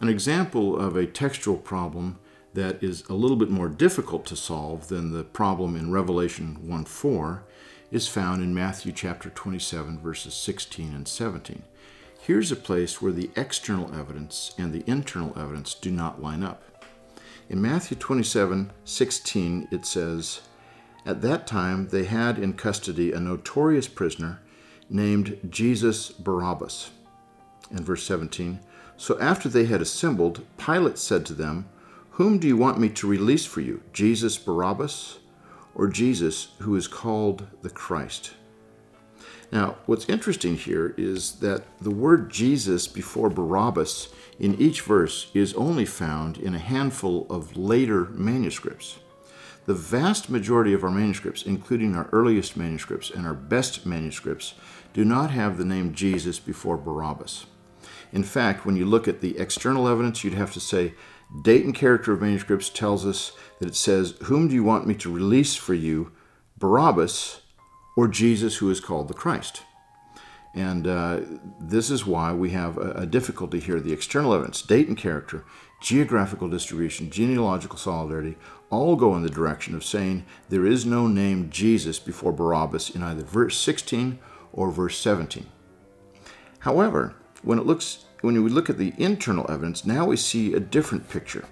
An example of a textual problem that is a little bit more difficult to solve than the problem in Revelation 1 4 is found in Matthew chapter 27, verses 16 and 17. Here's a place where the external evidence and the internal evidence do not line up. In Matthew 27 16, it says, At that time they had in custody a notorious prisoner named Jesus Barabbas. In verse 17, So after they had assembled, Pilate said to them, Whom do you want me to release for you, Jesus Barabbas or Jesus who is called the Christ? Now, what's interesting here is that the word Jesus before Barabbas in each verse is only found in a handful of later manuscripts. The vast majority of our manuscripts, including our earliest manuscripts and our best manuscripts, do not have the name Jesus before Barabbas. In fact, when you look at the external evidence, you'd have to say, date and character of manuscripts tells us that it says, Whom do you want me to release for you, Barabbas or Jesus who is called the Christ. And uh, this is why we have a, a, difficulty here. The external evidence, date and character, geographical distribution, genealogical solidarity, all go in the direction of saying there is no name Jesus before Barabbas in either verse 16 or verse 17. However, when it looks when we look at the internal evidence, now we see a different picture.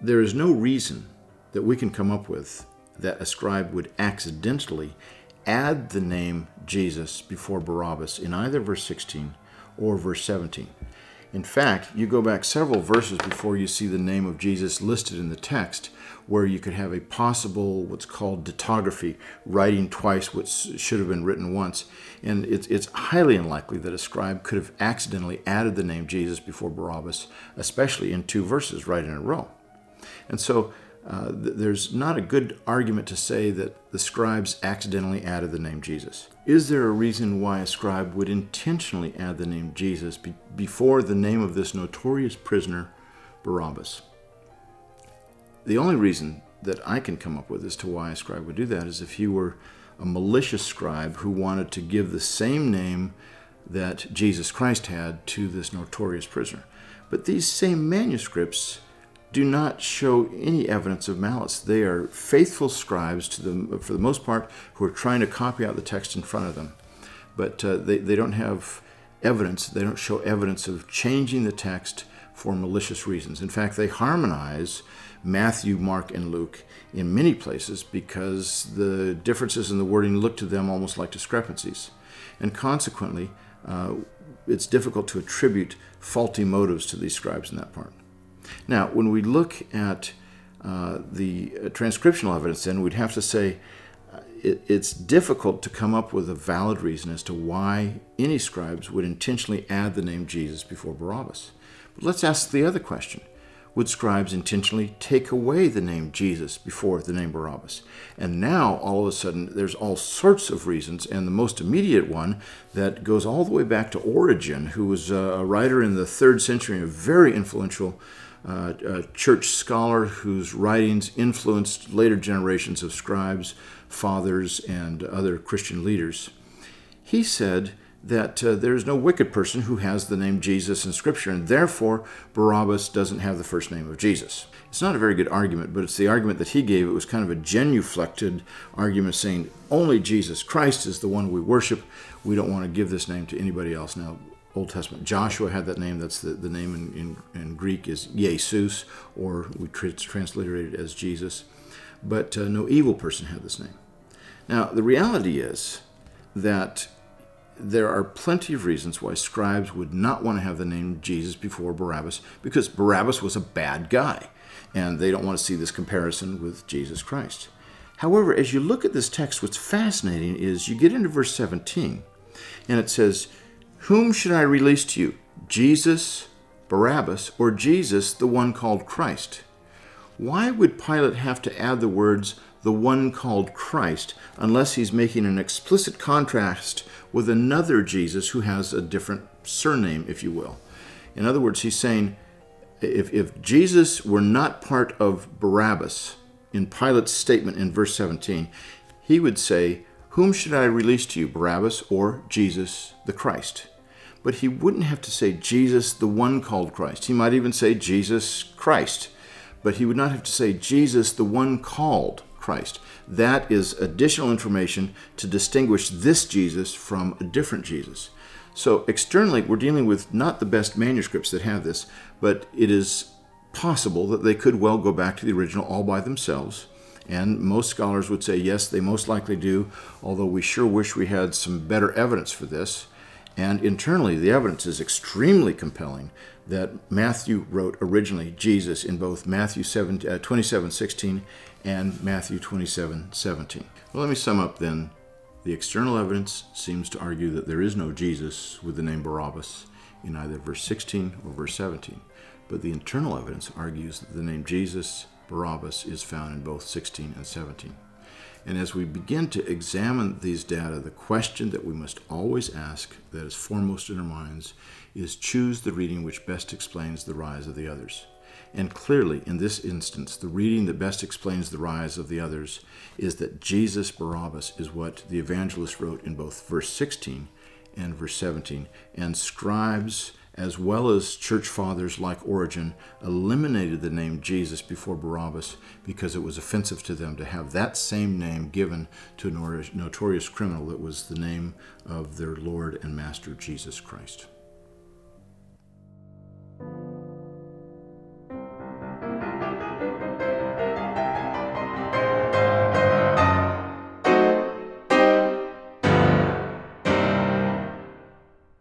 There is no reason that we can come up with that a scribe would accidentally add the name Jesus before Barabbas in either verse 16 or verse 17. In fact, you go back several verses before you see the name of Jesus listed in the text, where you could have a possible what's called dittography, writing twice what should have been written once. And it's, it's highly unlikely that a scribe could have accidentally added the name Jesus before Barabbas, especially in two verses right in a row. And so uh, there's not a good argument to say that the scribes accidentally added the name Jesus. Is there a reason why a scribe would intentionally add the name Jesus be- before the name of this notorious prisoner, Barabbas? The only reason that I can come up with as to why a scribe would do that is if he were a malicious scribe who wanted to give the same name that Jesus Christ had to this notorious prisoner. But these same manuscripts do not show any evidence of malice. They are faithful scribes, to the, for the most part, who are trying to copy out the text in front of them. But uh, they, they don't have evidence, they don't show evidence of changing the text for malicious reasons. In fact, they harmonize Matthew, Mark, and Luke in many places because the differences in the wording look to them almost like discrepancies. And consequently, uh, it's difficult to attribute faulty motives to these scribes in that part. Now, when we look at uh, the uh, transcriptional evidence, then we'd have to say uh, it, it's difficult to come up with a valid reason as to why any scribes would intentionally add the name Jesus before Barabbas. Let's ask the other question would scribes intentionally take away the name Jesus before the name Barabbas? And now, all of a sudden, there's all sorts of reasons, and the most immediate one that goes all the way back to Origen, who was a writer in the third century, a very influential uh, a church scholar whose writings influenced later generations of scribes, fathers, and other Christian leaders. He said that uh, there is no wicked person who has the name Jesus in Scripture, and therefore Barabbas doesn't have the first name of Jesus. It's not a very good argument, but it's the argument that he gave. It was kind of a genuflected argument saying only Jesus Christ is the one we worship. We don't want to give this name to anybody else. Now, Old Testament. Joshua had that name. That's the, the name in, in, in Greek is Jesus, or we tr- as Jesus. But uh, no evil person had this name. Now, the reality is that there are plenty of reasons why scribes would not want to have the name Jesus before Barabbas, because Barabbas was a bad guy, and they don't want to see this comparison with Jesus Christ. However, as you look at this text, what's fascinating is you get into verse 17, and it says, whom should I release to you? Jesus, Barabbas, or Jesus, the one called Christ? Why would Pilate have to add the words, the one called Christ, unless he's making an explicit contrast with another Jesus who has a different surname, if you will? In other words, he's saying, if, if Jesus were not part of Barabbas, in Pilate's statement in verse 17, he would say, Whom should I release to you, Barabbas or Jesus the Christ? but he wouldn't have to say Jesus, the one called Christ. He might even say Jesus Christ, but he would not have to say Jesus, the one called Christ. That is additional information to distinguish this Jesus from a different Jesus. So externally, we're dealing with not the best manuscripts that have this, but it is possible that they could well go back to the original all by themselves. And most scholars would say yes, they most likely do, although we sure wish we had some better evidence for this. And internally, the evidence is extremely compelling that Matthew wrote originally Jesus in both Matthew 7, uh, 27 16 and Matthew 27 17. Well, let me sum up then. The external evidence seems to argue that there is no Jesus with the name Barabbas in either verse 16 or verse 17. But the internal evidence argues that the name Jesus, Barabbas, is found in both 16 and 17. And as we begin to examine these data, the question that we must always ask, that is foremost in our minds, is choose the reading which best explains the rise of the others. And clearly, in this instance, the reading that best explains the rise of the others is that Jesus Barabbas is what the evangelist wrote in both verse 16 and verse 17. And scribes as well as church fathers like Origen, eliminated the name Jesus before Barabbas because it was offensive to them to have that same name given to a notorious criminal that was the name of their Lord and Master Jesus Christ.